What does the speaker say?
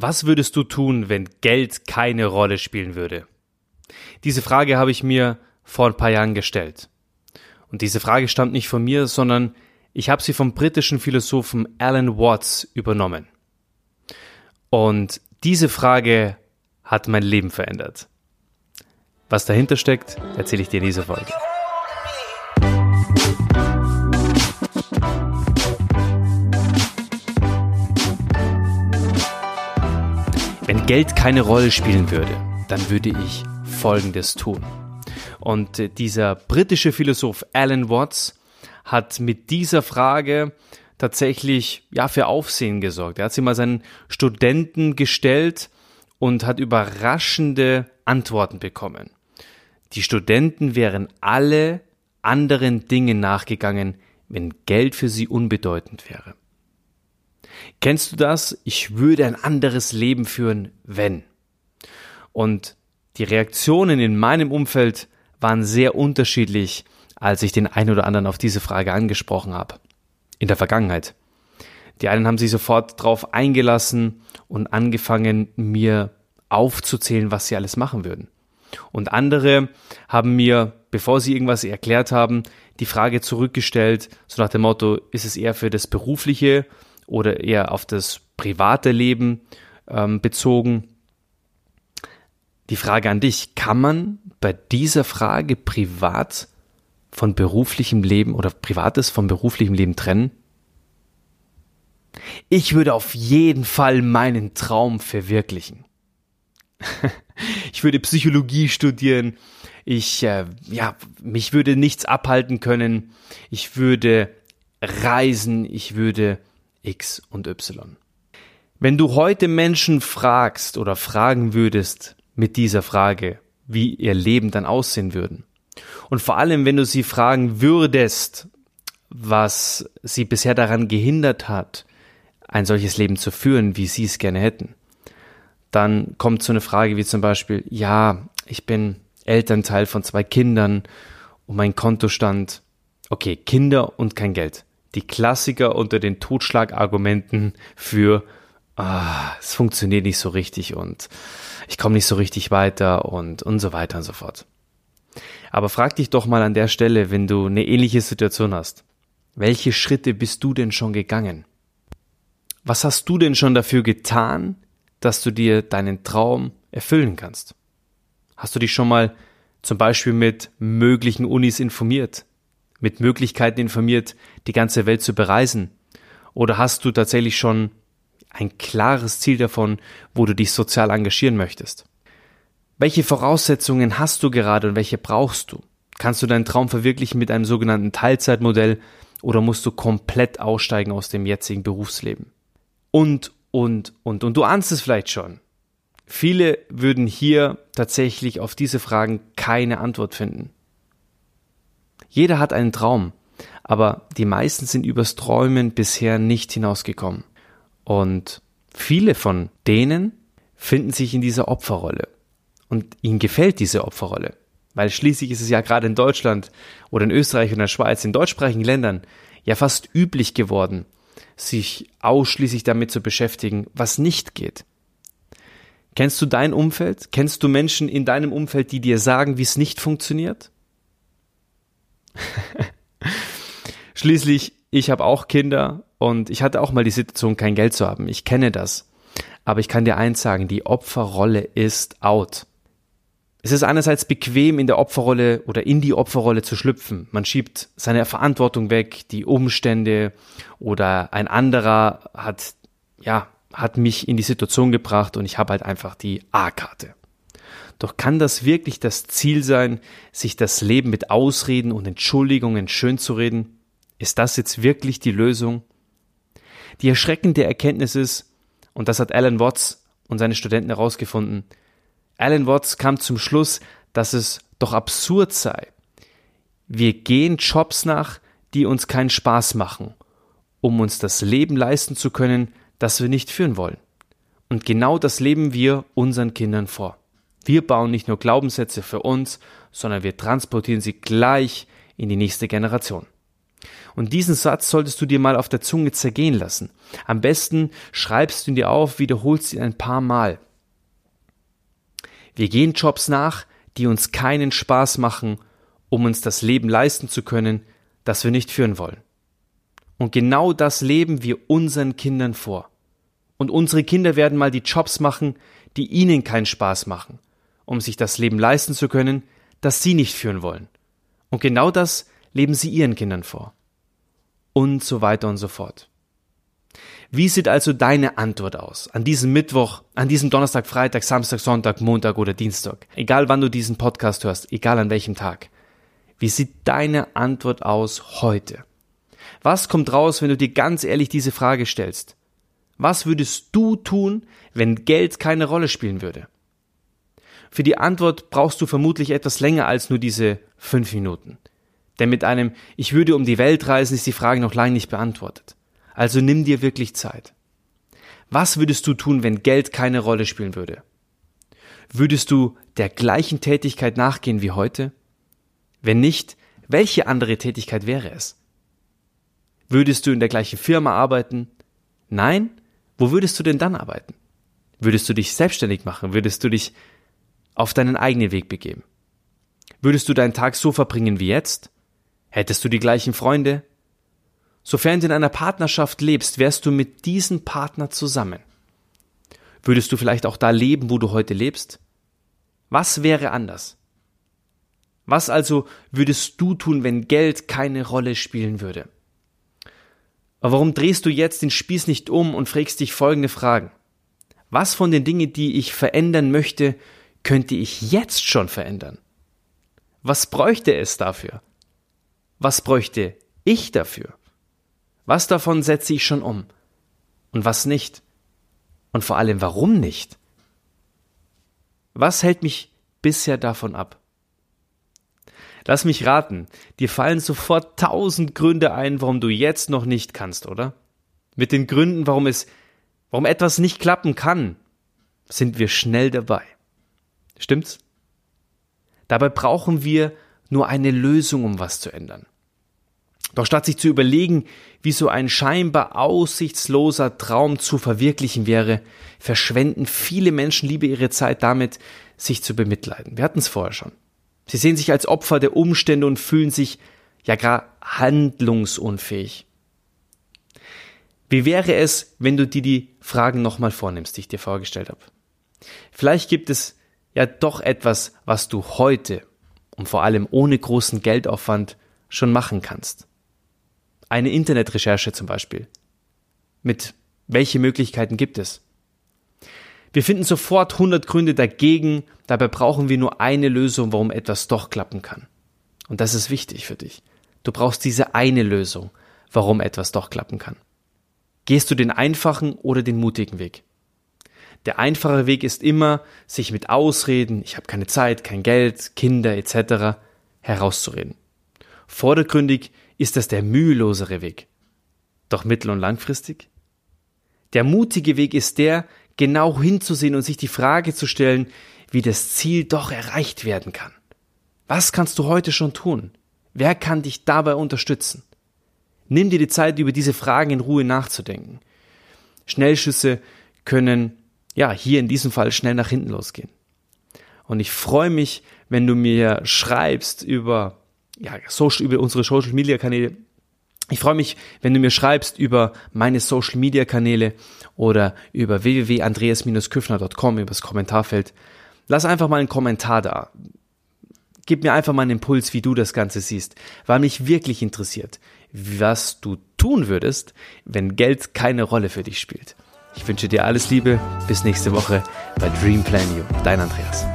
Was würdest du tun, wenn Geld keine Rolle spielen würde? Diese Frage habe ich mir vor ein paar Jahren gestellt. Und diese Frage stammt nicht von mir, sondern ich habe sie vom britischen Philosophen Alan Watts übernommen. Und diese Frage hat mein Leben verändert. Was dahinter steckt, erzähle ich dir in dieser Folge. Geld keine Rolle spielen würde, dann würde ich Folgendes tun. Und äh, dieser britische Philosoph Alan Watts hat mit dieser Frage tatsächlich ja für Aufsehen gesorgt. Er hat sie mal seinen Studenten gestellt und hat überraschende Antworten bekommen. Die Studenten wären alle anderen Dinge nachgegangen, wenn Geld für sie unbedeutend wäre. Kennst du das? Ich würde ein anderes Leben führen, wenn. Und die Reaktionen in meinem Umfeld waren sehr unterschiedlich, als ich den einen oder anderen auf diese Frage angesprochen habe. In der Vergangenheit. Die einen haben sich sofort drauf eingelassen und angefangen, mir aufzuzählen, was sie alles machen würden. Und andere haben mir, bevor sie irgendwas erklärt haben, die Frage zurückgestellt, so nach dem Motto, ist es eher für das berufliche oder eher auf das private Leben ähm, bezogen? Die Frage an dich, kann man bei dieser Frage privat von beruflichem Leben oder privates von beruflichem Leben trennen? Ich würde auf jeden Fall meinen Traum verwirklichen. ich würde Psychologie studieren. Ich, äh, ja, mich würde nichts abhalten können. Ich würde reisen. Ich würde X und Y. Wenn du heute Menschen fragst oder fragen würdest mit dieser Frage, wie ihr Leben dann aussehen würden, und vor allem, wenn du sie fragen würdest, was sie bisher daran gehindert hat, ein solches Leben zu führen, wie sie es gerne hätten, dann kommt so eine Frage wie zum Beispiel, ja, ich bin Elternteil von zwei Kindern und mein Kontostand, okay, Kinder und kein Geld. Die Klassiker unter den Totschlagargumenten für, ah, es funktioniert nicht so richtig und ich komme nicht so richtig weiter und, und so weiter und so fort. Aber frag dich doch mal an der Stelle, wenn du eine ähnliche Situation hast. Welche Schritte bist du denn schon gegangen? Was hast du denn schon dafür getan, dass du dir deinen Traum erfüllen kannst? Hast du dich schon mal zum Beispiel mit möglichen Unis informiert? Mit Möglichkeiten informiert, die ganze Welt zu bereisen? Oder hast du tatsächlich schon ein klares Ziel davon, wo du dich sozial engagieren möchtest? Welche Voraussetzungen hast du gerade und welche brauchst du? Kannst du deinen Traum verwirklichen mit einem sogenannten Teilzeitmodell oder musst du komplett aussteigen aus dem jetzigen Berufsleben? Und, und, und, und du ahnst es vielleicht schon. Viele würden hier tatsächlich auf diese Fragen keine Antwort finden. Jeder hat einen Traum, aber die meisten sind übers Träumen bisher nicht hinausgekommen. Und viele von denen finden sich in dieser Opferrolle. Und ihnen gefällt diese Opferrolle. Weil schließlich ist es ja gerade in Deutschland oder in Österreich und in der Schweiz, in deutschsprachigen Ländern, ja fast üblich geworden, sich ausschließlich damit zu beschäftigen, was nicht geht. Kennst du dein Umfeld? Kennst du Menschen in deinem Umfeld, die dir sagen, wie es nicht funktioniert? Schließlich, ich habe auch Kinder und ich hatte auch mal die Situation, kein Geld zu haben. Ich kenne das. Aber ich kann dir eins sagen, die Opferrolle ist out. Es ist einerseits bequem, in der Opferrolle oder in die Opferrolle zu schlüpfen. Man schiebt seine Verantwortung weg, die Umstände oder ein anderer hat, ja, hat mich in die Situation gebracht und ich habe halt einfach die A-Karte. Doch kann das wirklich das Ziel sein, sich das Leben mit Ausreden und Entschuldigungen schön zu reden? Ist das jetzt wirklich die Lösung? Die erschreckende Erkenntnis ist, und das hat Alan Watts und seine Studenten herausgefunden, Alan Watts kam zum Schluss, dass es doch absurd sei. Wir gehen Jobs nach, die uns keinen Spaß machen, um uns das Leben leisten zu können, das wir nicht führen wollen. Und genau das leben wir unseren Kindern vor. Wir bauen nicht nur Glaubenssätze für uns, sondern wir transportieren sie gleich in die nächste Generation. Und diesen Satz solltest du dir mal auf der Zunge zergehen lassen. Am besten schreibst du ihn dir auf, wiederholst ihn ein paar Mal. Wir gehen Jobs nach, die uns keinen Spaß machen, um uns das Leben leisten zu können, das wir nicht führen wollen. Und genau das leben wir unseren Kindern vor. Und unsere Kinder werden mal die Jobs machen, die ihnen keinen Spaß machen, um sich das Leben leisten zu können, das sie nicht führen wollen. Und genau das leben sie ihren Kindern vor. Und so weiter und so fort. Wie sieht also deine Antwort aus an diesem Mittwoch, an diesem Donnerstag, Freitag, Samstag, Sonntag, Montag oder Dienstag? Egal wann du diesen Podcast hörst, egal an welchem Tag. Wie sieht deine Antwort aus heute? Was kommt raus, wenn du dir ganz ehrlich diese Frage stellst? Was würdest du tun, wenn Geld keine Rolle spielen würde? Für die Antwort brauchst du vermutlich etwas länger als nur diese fünf Minuten. Denn mit einem Ich würde um die Welt reisen ist die Frage noch lange nicht beantwortet. Also nimm dir wirklich Zeit. Was würdest du tun, wenn Geld keine Rolle spielen würde? Würdest du der gleichen Tätigkeit nachgehen wie heute? Wenn nicht, welche andere Tätigkeit wäre es? Würdest du in der gleichen Firma arbeiten? Nein? Wo würdest du denn dann arbeiten? Würdest du dich selbstständig machen? Würdest du dich auf deinen eigenen Weg begeben? Würdest du deinen Tag so verbringen wie jetzt? Hättest du die gleichen Freunde? Sofern du in einer Partnerschaft lebst, wärst du mit diesem Partner zusammen. Würdest du vielleicht auch da leben, wo du heute lebst? Was wäre anders? Was also würdest du tun, wenn Geld keine Rolle spielen würde? Aber warum drehst du jetzt den Spieß nicht um und fragst dich folgende Fragen? Was von den Dingen, die ich verändern möchte, könnte ich jetzt schon verändern? Was bräuchte es dafür? Was bräuchte ich dafür? Was davon setze ich schon um? Und was nicht? Und vor allem, warum nicht? Was hält mich bisher davon ab? Lass mich raten, dir fallen sofort tausend Gründe ein, warum du jetzt noch nicht kannst, oder? Mit den Gründen, warum es, warum etwas nicht klappen kann, sind wir schnell dabei. Stimmt's? Dabei brauchen wir nur eine Lösung, um was zu ändern. Doch statt sich zu überlegen, wie so ein scheinbar aussichtsloser Traum zu verwirklichen wäre, verschwenden viele Menschen lieber ihre Zeit damit, sich zu bemitleiden. Wir hatten es vorher schon. Sie sehen sich als Opfer der Umstände und fühlen sich ja gar handlungsunfähig. Wie wäre es, wenn du dir die Fragen nochmal vornimmst, die ich dir vorgestellt habe? Vielleicht gibt es ja doch etwas, was du heute und vor allem ohne großen Geldaufwand schon machen kannst. Eine Internetrecherche zum Beispiel. Mit welche Möglichkeiten gibt es? Wir finden sofort 100 Gründe dagegen, dabei brauchen wir nur eine Lösung, warum etwas doch klappen kann. Und das ist wichtig für dich. Du brauchst diese eine Lösung, warum etwas doch klappen kann. Gehst du den einfachen oder den mutigen Weg? Der einfache Weg ist immer, sich mit Ausreden, ich habe keine Zeit, kein Geld, Kinder etc. herauszureden. Vordergründig ist das der mühelosere Weg. Doch mittel- und langfristig? Der mutige Weg ist der, genau hinzusehen und sich die Frage zu stellen, wie das Ziel doch erreicht werden kann. Was kannst du heute schon tun? Wer kann dich dabei unterstützen? Nimm dir die Zeit, über diese Fragen in Ruhe nachzudenken. Schnellschüsse können, ja, hier in diesem Fall schnell nach hinten losgehen. Und ich freue mich, wenn du mir schreibst über, ja, Social, über unsere Social Media Kanäle, ich freue mich, wenn du mir schreibst über meine Social Media Kanäle oder über www.andreas-küffner.com über das Kommentarfeld. Lass einfach mal einen Kommentar da. Gib mir einfach mal einen Impuls, wie du das Ganze siehst, weil mich wirklich interessiert, was du tun würdest, wenn Geld keine Rolle für dich spielt. Ich wünsche dir alles Liebe, bis nächste Woche bei Dream Plan You. Dein Andreas.